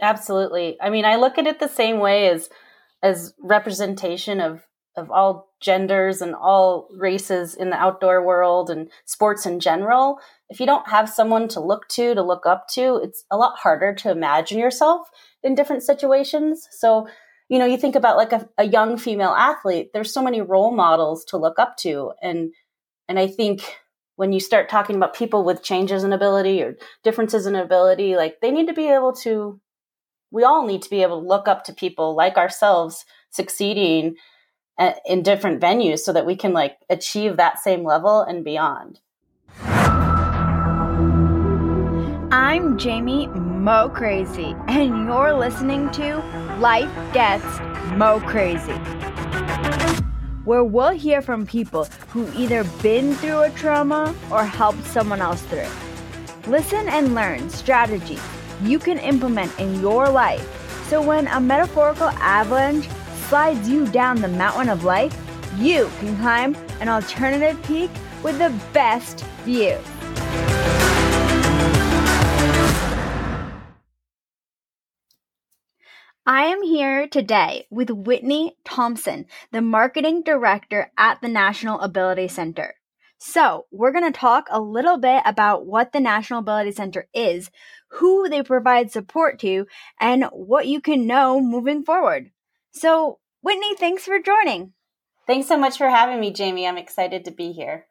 Absolutely. I mean, I look at it the same way as as representation of of all genders and all races in the outdoor world and sports in general. If you don't have someone to look to, to look up to, it's a lot harder to imagine yourself in different situations. So, you know, you think about like a, a young female athlete, there's so many role models to look up to. And and I think when you start talking about people with changes in ability or differences in ability, like they need to be able to we all need to be able to look up to people like ourselves succeeding uh, in different venues so that we can like achieve that same level and beyond. I'm Jamie Mo Crazy, and you're listening to Life Gets Mo Crazy, where we'll hear from people who either been through a trauma or helped someone else through. it. Listen and learn strategies you can implement in your life. So when a metaphorical avalanche slides you down the mountain of life, you can climb an alternative peak with the best view. I am here today with Whitney Thompson, the marketing director at the National Ability Center. So, we're going to talk a little bit about what the National Ability Center is, who they provide support to, and what you can know moving forward. So, Whitney, thanks for joining. Thanks so much for having me, Jamie. I'm excited to be here.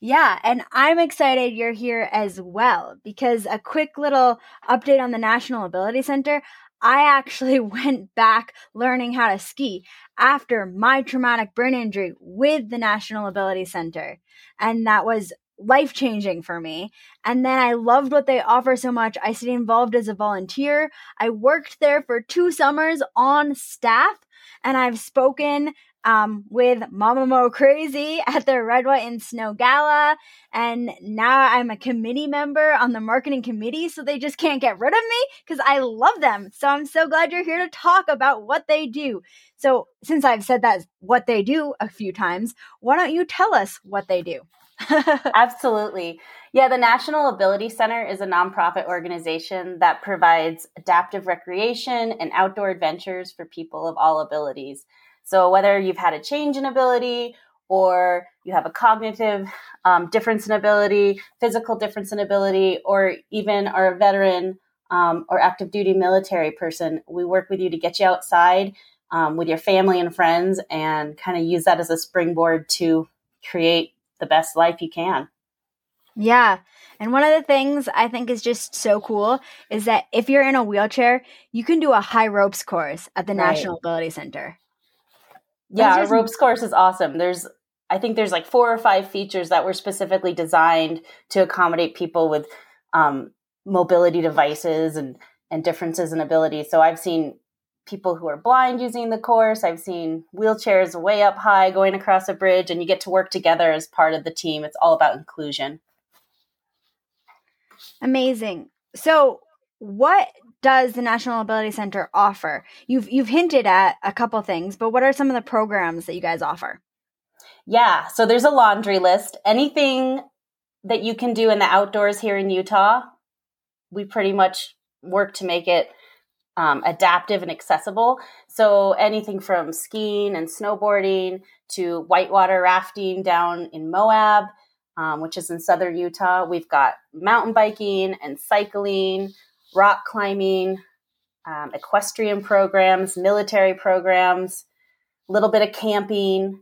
Yeah, and I'm excited you're here as well because a quick little update on the National Ability Center. I actually went back learning how to ski after my traumatic brain injury with the National Ability Center. And that was life changing for me. And then I loved what they offer so much. I stayed involved as a volunteer. I worked there for two summers on staff, and I've spoken um, with Mama Mo Crazy at the Red, White, and Snow Gala. And now I'm a committee member on the marketing committee, so they just can't get rid of me because I love them. So I'm so glad you're here to talk about what they do. So, since I've said that what they do a few times, why don't you tell us what they do? Absolutely. Yeah, the National Ability Center is a nonprofit organization that provides adaptive recreation and outdoor adventures for people of all abilities. So, whether you've had a change in ability or you have a cognitive um, difference in ability, physical difference in ability, or even are a veteran um, or active duty military person, we work with you to get you outside um, with your family and friends and kind of use that as a springboard to create the best life you can. Yeah. And one of the things I think is just so cool is that if you're in a wheelchair, you can do a high ropes course at the right. National Ability Center. Yeah, our ropes course is awesome. There's I think there's like four or five features that were specifically designed to accommodate people with um, mobility devices and and differences in ability. So I've seen people who are blind using the course. I've seen wheelchairs way up high going across a bridge, and you get to work together as part of the team. It's all about inclusion. Amazing. So, what does the National Ability Center offer? You've you've hinted at a couple things, but what are some of the programs that you guys offer? Yeah, so there's a laundry list. Anything that you can do in the outdoors here in Utah, we pretty much work to make it um, adaptive and accessible. So anything from skiing and snowboarding to whitewater rafting down in Moab, um, which is in southern Utah. We've got mountain biking and cycling, rock climbing, um, equestrian programs, military programs, a little bit of camping.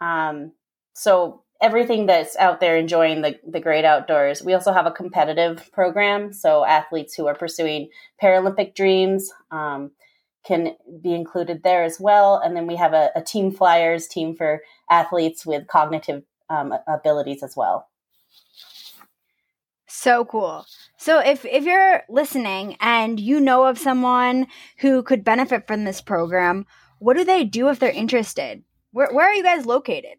Um, so everything that's out there enjoying the, the great outdoors. We also have a competitive program. So athletes who are pursuing Paralympic dreams um, can be included there as well. And then we have a, a team flyers team for athletes with cognitive um, abilities as well. So cool. So if if you're listening and you know of someone who could benefit from this program, what do they do if they're interested? Where where are you guys located?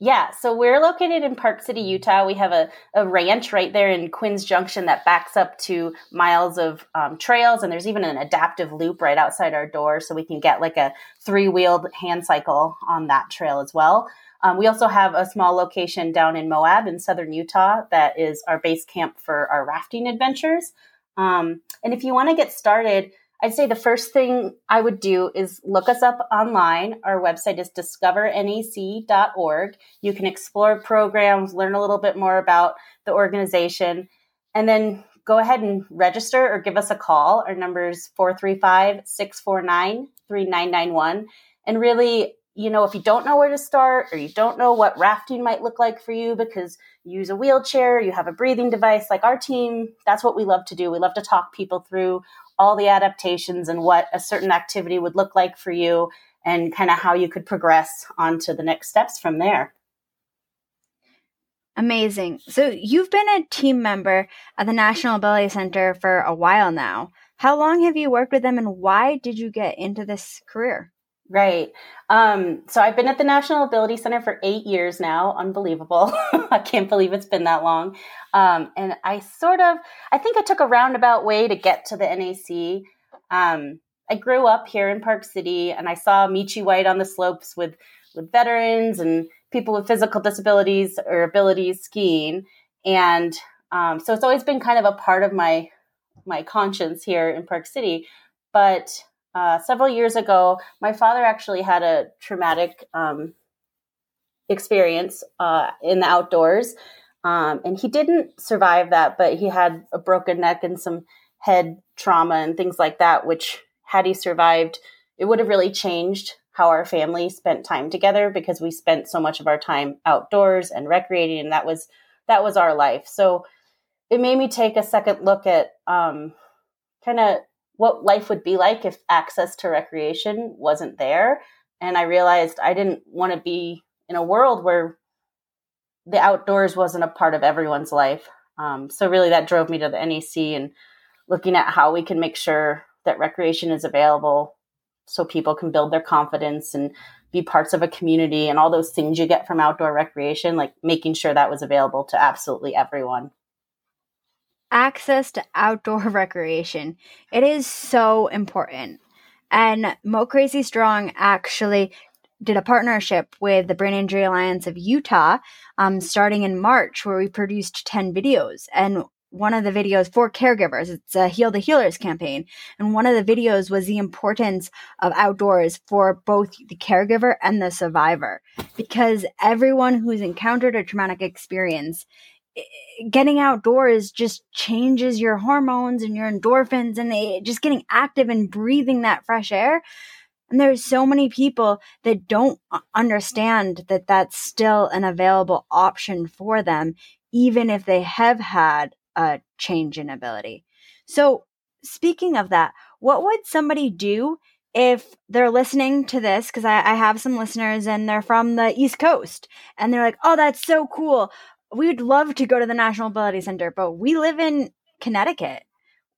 Yeah, so we're located in Park City, Utah. We have a, a ranch right there in Quinn's Junction that backs up to miles of um, trails, and there's even an adaptive loop right outside our door, so we can get like a three wheeled hand cycle on that trail as well. Um, we also have a small location down in Moab in southern Utah that is our base camp for our rafting adventures. Um, and if you want to get started, I'd say the first thing I would do is look us up online. Our website is discovernac.org. You can explore programs, learn a little bit more about the organization, and then go ahead and register or give us a call. Our number is 435 649 3991. And really, you know, if you don't know where to start or you don't know what rafting might look like for you because you use a wheelchair, you have a breathing device, like our team, that's what we love to do. We love to talk people through all the adaptations and what a certain activity would look like for you and kind of how you could progress on to the next steps from there. Amazing. So you've been a team member at the National Ability Center for a while now. How long have you worked with them and why did you get into this career? Right. Um, so I've been at the National Ability Center for eight years now. Unbelievable. I can't believe it's been that long. Um, and I sort of, I think I took a roundabout way to get to the NAC. Um, I grew up here in Park City and I saw Michi White on the slopes with, with veterans and people with physical disabilities or abilities skiing. And um, so it's always been kind of a part of my my conscience here in Park City. But uh, several years ago, my father actually had a traumatic um, experience uh, in the outdoors. Um, and he didn't survive that, but he had a broken neck and some head trauma and things like that, which, had he survived, it would have really changed how our family spent time together because we spent so much of our time outdoors and recreating and that was that was our life so it made me take a second look at um, kind of what life would be like if access to recreation wasn't there and i realized i didn't want to be in a world where the outdoors wasn't a part of everyone's life um, so really that drove me to the NAC and looking at how we can make sure that recreation is available so people can build their confidence and be parts of a community and all those things you get from outdoor recreation, like making sure that was available to absolutely everyone. Access to outdoor recreation. It is so important. And Mo Crazy Strong actually did a partnership with the Brain Injury Alliance of Utah um, starting in March, where we produced 10 videos. And one of the videos for caregivers. It's a Heal the Healers campaign. And one of the videos was the importance of outdoors for both the caregiver and the survivor. Because everyone who's encountered a traumatic experience, getting outdoors just changes your hormones and your endorphins and just getting active and breathing that fresh air. And there's so many people that don't understand that that's still an available option for them, even if they have had a change in ability. So, speaking of that, what would somebody do if they're listening to this? Because I, I, have some listeners and they're from the East Coast and they're like, oh, that's so cool. We would love to go to the National Ability Center, but we live in Connecticut.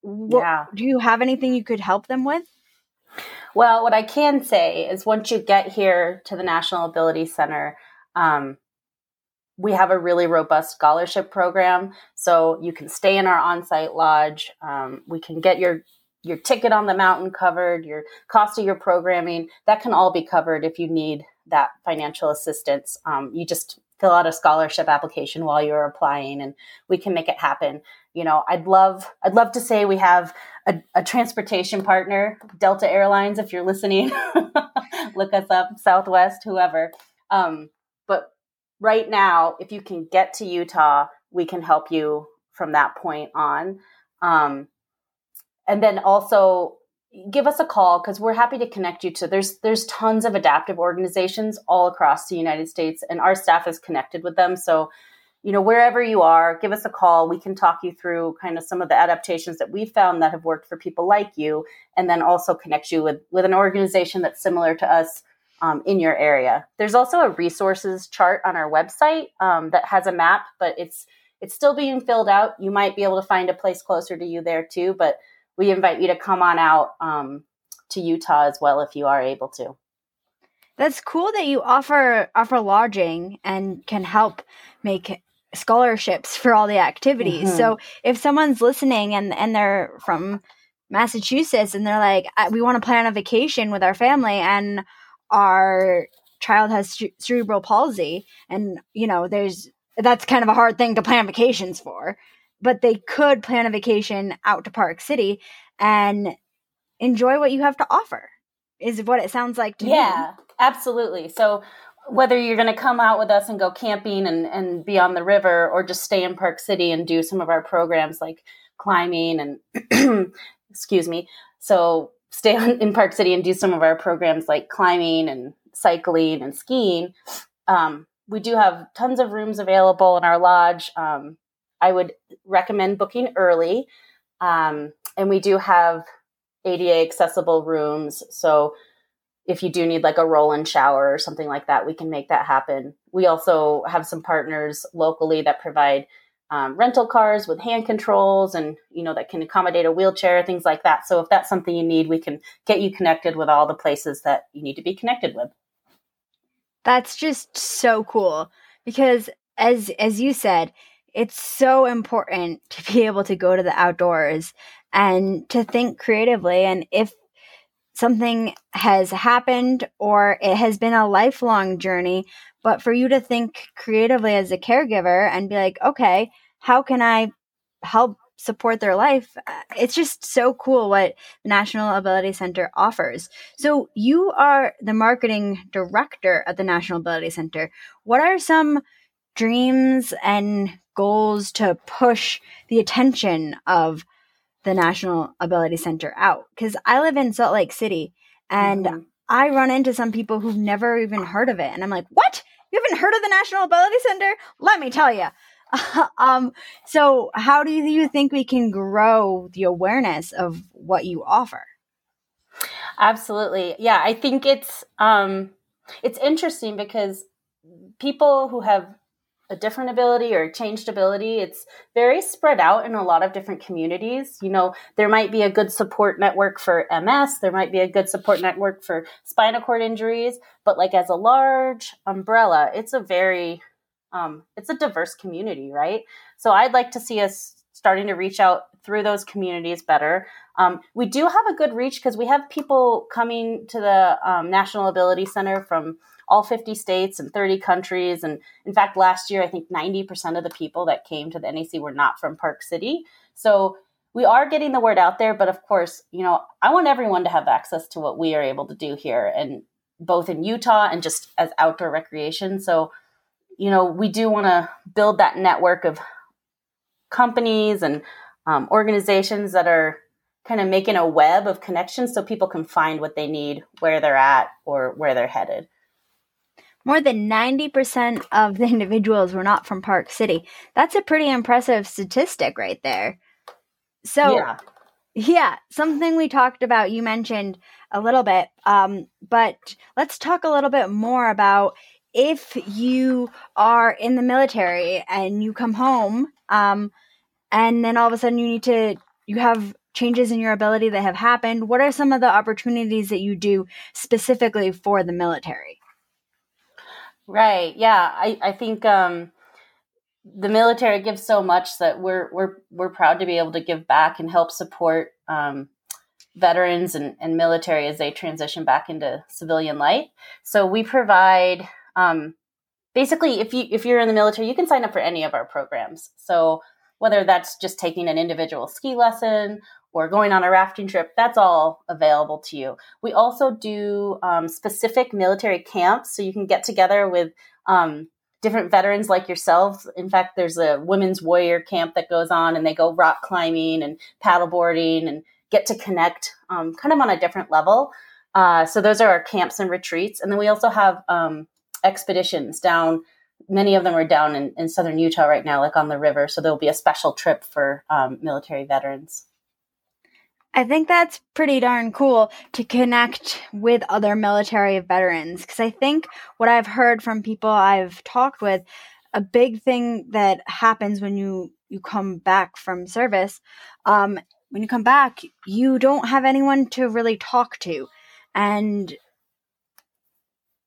What, yeah. Do you have anything you could help them with? Well, what I can say is once you get here to the National Ability Center, um, we have a really robust scholarship program, so you can stay in our on-site lodge. Um, we can get your your ticket on the mountain covered, your cost of your programming. That can all be covered if you need that financial assistance. Um, you just fill out a scholarship application while you're applying, and we can make it happen. You know, I'd love I'd love to say we have a, a transportation partner, Delta Airlines. If you're listening, look us up, Southwest, whoever. Um, but right now, if you can get to Utah, we can help you from that point on. Um, and then also give us a call because we're happy to connect you to there's there's tons of adaptive organizations all across the United States and our staff is connected with them so you know wherever you are give us a call we can talk you through kind of some of the adaptations that we've found that have worked for people like you and then also connect you with with an organization that's similar to us um, in your area. There's also a resources chart on our website um, that has a map, but it's it's still being filled out. You might be able to find a place closer to you there too, but we invite you to come on out um, to Utah as well if you are able to. That's cool that you offer offer lodging and can help make scholarships for all the activities. Mm-hmm. So if someone's listening and and they're from Massachusetts and they're like, we want to plan a vacation with our family and our child has cerebral palsy and you know there's that's kind of a hard thing to plan vacations for but they could plan a vacation out to park city and enjoy what you have to offer is what it sounds like to yeah, me. Yeah, absolutely. So whether you're going to come out with us and go camping and, and be on the river or just stay in Park City and do some of our programs like climbing and excuse me. So stay on, in Park City and do some of our programs like climbing and cycling and skiing. Um, we do have tons of rooms available in our lodge. Um, I would recommend booking early. Um, and we do have ADA accessible rooms. So if you do need like a roll in shower or something like that, we can make that happen. We also have some partners locally that provide um, rental cars with hand controls and you know that can accommodate a wheelchair things like that so if that's something you need we can get you connected with all the places that you need to be connected with that's just so cool because as as you said it's so important to be able to go to the outdoors and to think creatively. And if something has happened or it has been a lifelong journey but for you to think creatively as a caregiver and be like okay how can i help support their life? Uh, it's just so cool what the national ability center offers. So you are the marketing director at the national ability center. What are some dreams and goals to push the attention of the National Ability Center out because I live in Salt Lake City and mm-hmm. I run into some people who've never even heard of it. And I'm like, what? You haven't heard of the National Ability Center? Let me tell you. um, so, how do you think we can grow the awareness of what you offer? Absolutely. Yeah, I think it's um, it's interesting because people who have a different ability or changed ability. It's very spread out in a lot of different communities. You know, there might be a good support network for MS, there might be a good support network for spinal cord injuries, but like as a large umbrella, it's a very um, it's a diverse community, right? So I'd like to see us starting to reach out through those communities better. Um, we do have a good reach because we have people coming to the um, National Ability Center from all 50 states and 30 countries. And in fact, last year, I think 90% of the people that came to the NAC were not from Park City. So we are getting the word out there. But of course, you know, I want everyone to have access to what we are able to do here and both in Utah and just as outdoor recreation. So, you know, we do want to build that network of companies and um, organizations that are kind of making a web of connections so people can find what they need where they're at or where they're headed more than 90% of the individuals were not from Park City. That's a pretty impressive statistic right there. So, yeah, yeah something we talked about, you mentioned a little bit, um, but let's talk a little bit more about if you are in the military and you come home um, and then all of a sudden you need to, you have changes in your ability that have happened. What are some of the opportunities that you do specifically for the military? Right. Yeah. I, I think um, the military gives so much that we're we're we're proud to be able to give back and help support um, veterans and, and military as they transition back into civilian life. So we provide um, basically if you if you're in the military, you can sign up for any of our programs. So whether that's just taking an individual ski lesson or going on a rafting trip, that's all available to you. We also do um, specific military camps, so you can get together with um, different veterans like yourselves. In fact, there's a women's warrior camp that goes on, and they go rock climbing and paddleboarding and get to connect um, kind of on a different level. Uh, so those are our camps and retreats, and then we also have um, expeditions down. Many of them are down in, in, southern Utah right now, like on the river. So there'll be a special trip for um, military veterans. I think that's pretty darn cool to connect with other military veterans because I think what I've heard from people I've talked with, a big thing that happens when you you come back from service, um, when you come back, you don't have anyone to really talk to, and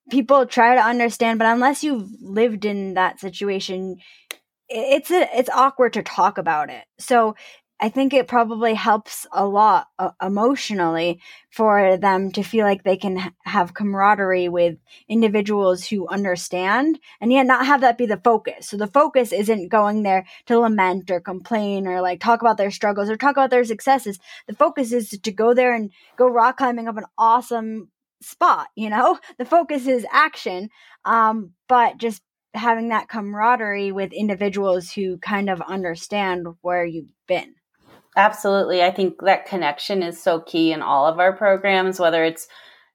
people try to understand, but unless you've lived in that situation, it's a, it's awkward to talk about it. So I think it probably helps a lot uh, emotionally for them to feel like they can ha- have camaraderie with individuals who understand and yet not have that be the focus. So the focus isn't going there to lament or complain or like talk about their struggles or talk about their successes. The focus is to go there and go rock climbing up an awesome spot, you know? The focus is action. Um, but just having that camaraderie with individuals who kind of understand where you've been. Absolutely. I think that connection is so key in all of our programs, whether it's,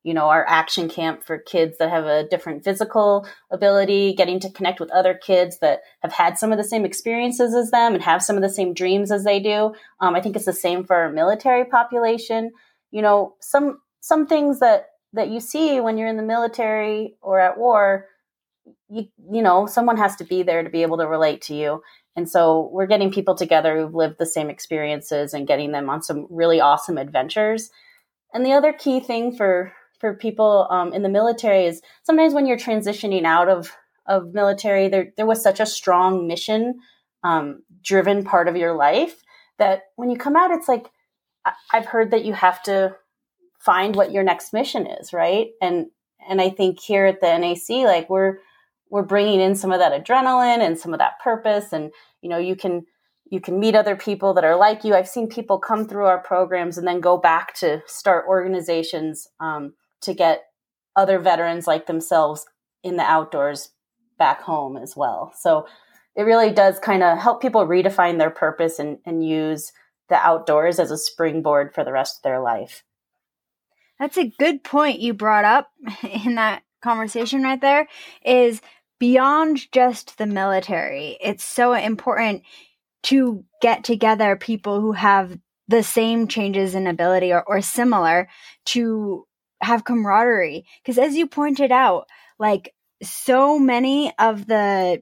you know, our action camp for kids that have a different physical ability, getting to connect with other kids that have had some of the same experiences as them and have some of the same dreams as they do. Um, I think it's the same for our military population. You know, some some things that that you see when you're in the military or at war, you you know, someone has to be there to be able to relate to you. And so we're getting people together who've lived the same experiences and getting them on some really awesome adventures. And the other key thing for for people um, in the military is sometimes when you're transitioning out of of military, there there was such a strong mission um, driven part of your life that when you come out, it's like I've heard that you have to find what your next mission is, right? And and I think here at the NAC, like we're we're bringing in some of that adrenaline and some of that purpose. And you know you can you can meet other people that are like you. I've seen people come through our programs and then go back to start organizations um, to get other veterans like themselves in the outdoors back home as well. So it really does kind of help people redefine their purpose and, and use the outdoors as a springboard for the rest of their life. That's a good point you brought up in that conversation right there is beyond just the military. It's so important to get together people who have the same changes in ability or, or similar to have camaraderie. Because as you pointed out, like so many of the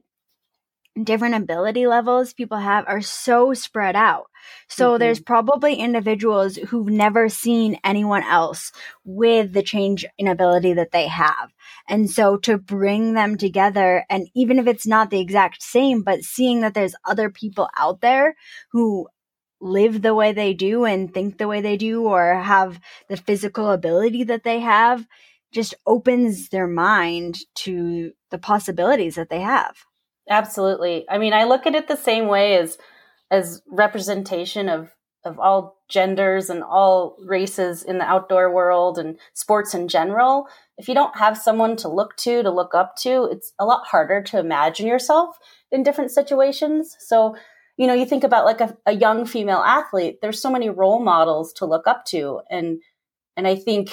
different ability levels people have are so spread out. So mm-hmm. there's probably individuals who've never seen anyone else with the change in ability that they have. And so to bring them together, and even if it's not the exact same, but seeing that there's other people out there who live the way they do and think the way they do or have the physical ability that they have just opens their mind to the possibilities that they have. Absolutely. I mean, I look at it the same way as as representation of of all genders and all races in the outdoor world and sports in general. If you don't have someone to look to, to look up to, it's a lot harder to imagine yourself in different situations. So, you know, you think about like a, a young female athlete, there's so many role models to look up to. And and I think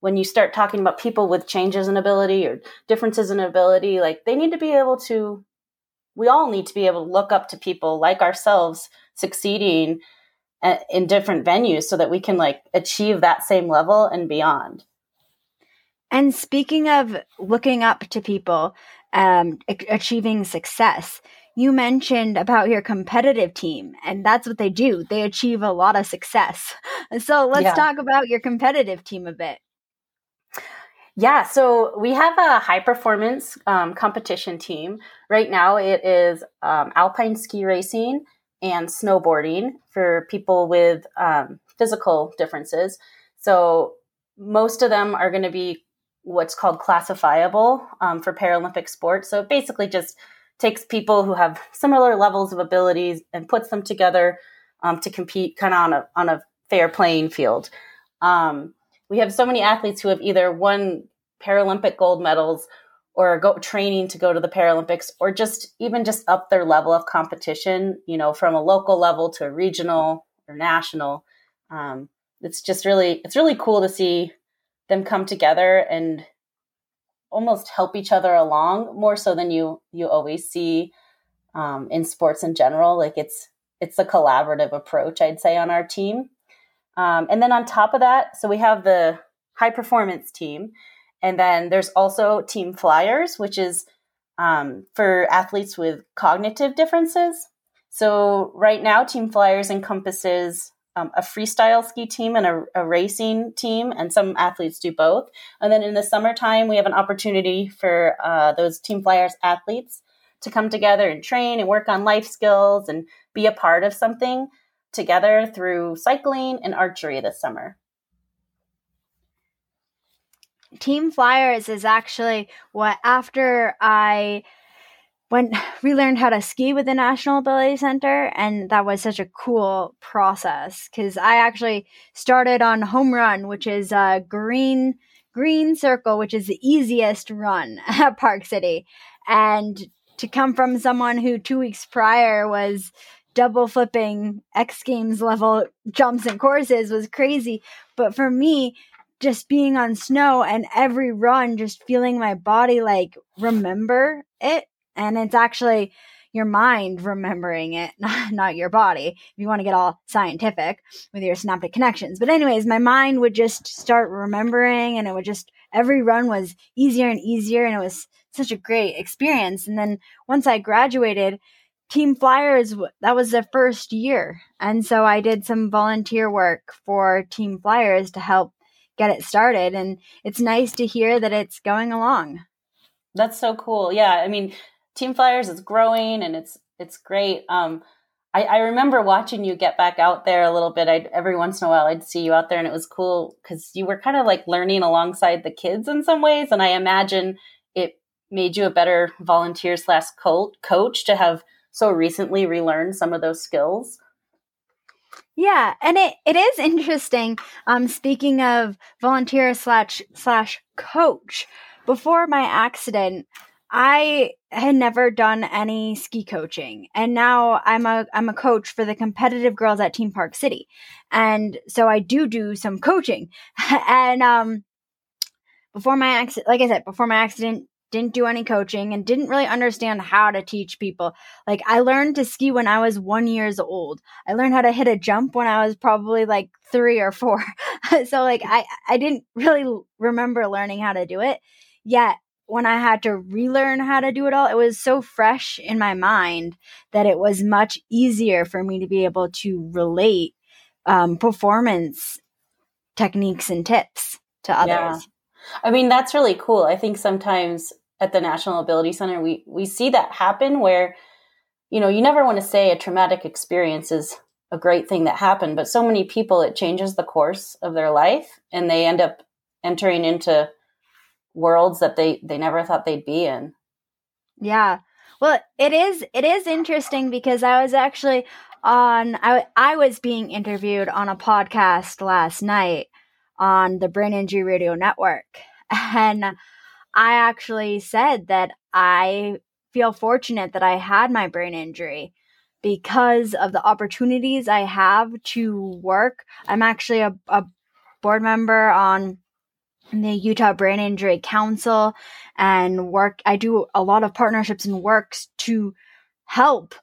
when you start talking about people with changes in ability or differences in ability, like they need to be able to we all need to be able to look up to people like ourselves succeeding uh, in different venues so that we can like achieve that same level and beyond. And speaking of looking up to people, um, achieving success, you mentioned about your competitive team, and that's what they do. They achieve a lot of success. So let's yeah. talk about your competitive team a bit. Yeah, so we have a high performance um, competition team. Right now, it is um, alpine ski racing and snowboarding for people with um, physical differences. So most of them are going to be what's called classifiable um, for Paralympic sports. So it basically just takes people who have similar levels of abilities and puts them together um, to compete kind of on a on a fair playing field. Um, we have so many athletes who have either won Paralympic gold medals or go training to go to the Paralympics or just even just up their level of competition, you know, from a local level to a regional or national. Um, it's just really it's really cool to see them come together and almost help each other along more so than you you always see um, in sports in general. Like it's it's a collaborative approach, I'd say, on our team. Um, and then on top of that, so we have the high performance team, and then there's also Team Flyers, which is um, for athletes with cognitive differences. So right now, Team Flyers encompasses um, a freestyle ski team and a, a, racing team, and some athletes do both. And then in the summertime, we have an opportunity for uh, those Team Flyers athletes to come together and train and work on life skills and be a part of something. together through cycling and archery this summer. Team Flyers is actually what after I went relearned how to ski with the National Ability Center and that was such a cool process cuz I actually started on home run which is a green green circle which is the easiest run at Park City. And to come from someone who 2 weeks prior was double flipping X Games level jumps and courses was crazy. But for me just being on snow and every run just feeling my body like remember it. And it's actually your mind remembering it not, not your body if you want to get all scientific with your synaptic connections. But anyways my mind would just start remembering and it would just every run was easier and easier and it was such a great experience. And then once i graduated team flyers that was the first year. And so i did some volunteer work for team flyers to help get it started. And it's nice to hear that it's going along. That's so cool. Yeah. I mean, Team Flyers is growing and it's it's great. Um, I, I, remember watching you get back out there a little bit. I'd every once in a while I'd see you out there and it was cool because you were kind of like learning alongside the kids in some ways. And I imagine it made you a better volunteer slash coach to have so recently relearned some of those skills. Yeah, and it, it is interesting. Um, speaking of volunteer slash slash coach, before my accident, I had never done any ski coaching, and now I'm a I'm a coach for the competitive girls at Team Park City, and so I do do some coaching. and um, before my accident, like I said, before my accident, didn't do any coaching and didn't really understand how to teach people. Like I learned to ski when I was 1 years old. I learned how to hit a jump when I was probably like 3 or 4. so like I I didn't really remember learning how to do it. Yet when I had to relearn how to do it all, it was so fresh in my mind that it was much easier for me to be able to relate um, performance techniques and tips to others. Yeah. I mean, that's really cool. I think sometimes at the National Ability Center, we we see that happen where, you know, you never want to say a traumatic experience is a great thing that happened, but so many people it changes the course of their life, and they end up entering into worlds that they they never thought they'd be in. Yeah. Well, it is it is interesting because I was actually on I I was being interviewed on a podcast last night on the Brain Injury Radio Network and I actually said that I feel fortunate that I had my brain injury because of the opportunities I have to work. I'm actually a, a board member on the Utah Brain Injury Council and work. I do a lot of partnerships and works to help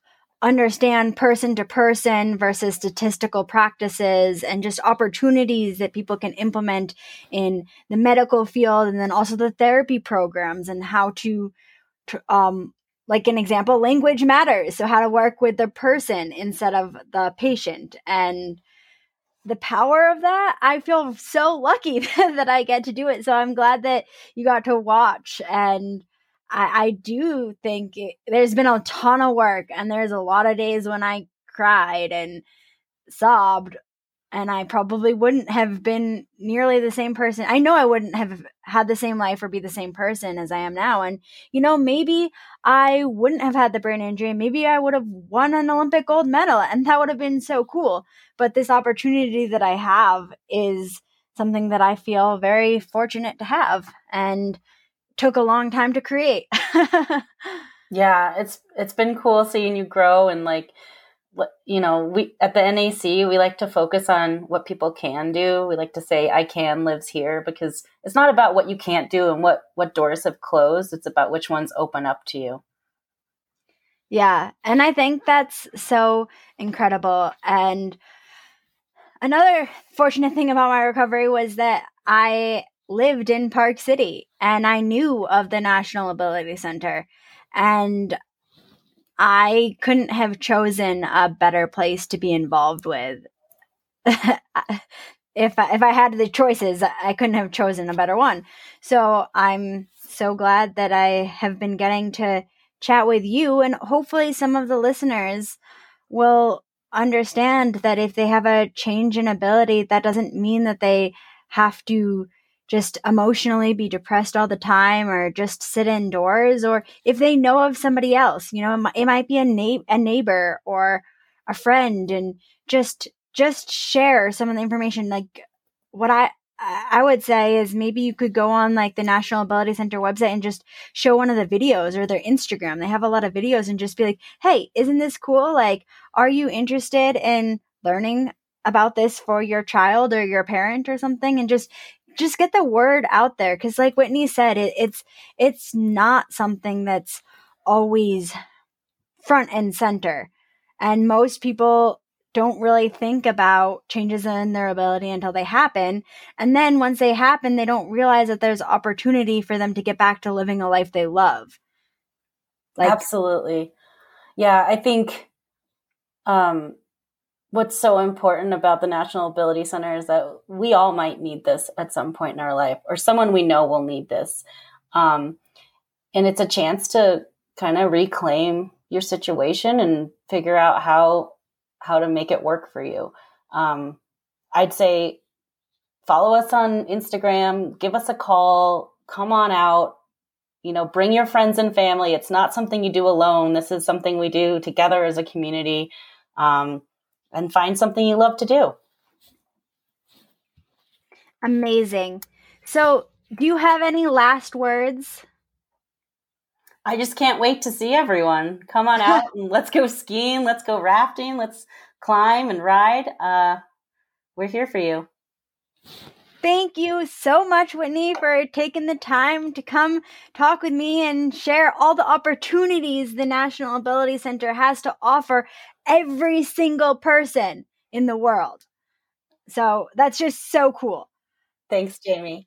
understand person to person versus statistical practices and just opportunities that people can implement in the medical field and then also the therapy programs and how to um like an example language matters. So how to work with the person instead of the patient. And the power of that i feel so lucky that i get to do it. So i'm glad that you got to watch and I, I do think it, there's been a ton of work, and there's a lot of days when I cried and sobbed, and I probably wouldn't have been nearly the same person. I know I wouldn't have had the same life or be the same person as I am now. And, you know, maybe I wouldn't have had the brain injury. Maybe I would have won an Olympic gold medal, and that would have been so cool. But this opportunity that I have is something that I feel very fortunate to have. And took a long time to create. yeah, it's it's been cool seeing you grow and like you know, we at the NAC we like to focus on what people can do. We like to say I can lives here because it's not about what you can't do and what what doors have closed. It's about which ones open up to you. Yeah, and I think that's so incredible and another fortunate thing about my recovery was that I lived in Park City and I knew of the National Ability Center. And I couldn't have chosen a better place to be involved with. if I, if I had the choices, I couldn't have chosen a better one. So I'm so glad that I have been getting to chat with you, and hopefully, some of the listeners will understand that if they have a change in ability, that doesn't mean that they have to just emotionally be depressed all the time or just sit indoors or if they know of somebody else you know it might be a, na- a neighbor or a friend and just just share some of the information like what i I would say is maybe you could go on like the National Ability Center website and just show one of the videos or their Instagram. They have a lot of videos and just be like, hey, isn't this cool? Like, are you interested in learning about this for your child or your parent or something? And just just get the word out there because like whitney said it, it's it's not something that's always front and center. And most people don't really think about changes in their ability until they happen. And then once they happen they don't realize that there's opportunity for them to get back to living a life they love. Like, absolutely. Yeah i think um what's so important about the National Ability Center is that we all might need this at some point in our life, or someone we know will need this. Um, and it's a chance to kind of reclaim your situation and figure out how how to make it work for you. Um, I'd say follow us on Instagram, give us a call, come on out. You know, bring your friends and family. It's not something you do alone. This is something we do together as a community. Um, and find something you love to do. Amazing. So, do you have any last words? I just can't wait to see everyone. Come on out and let's go skiing, let's go rafting, let's climb and ride. Uh, we're here for you. Thank you so much, Whitney, for taking the time to come talk with me and share all the opportunities the National Ability Center has to offer every single person in the world. So that's just so cool. Thanks, Jamie.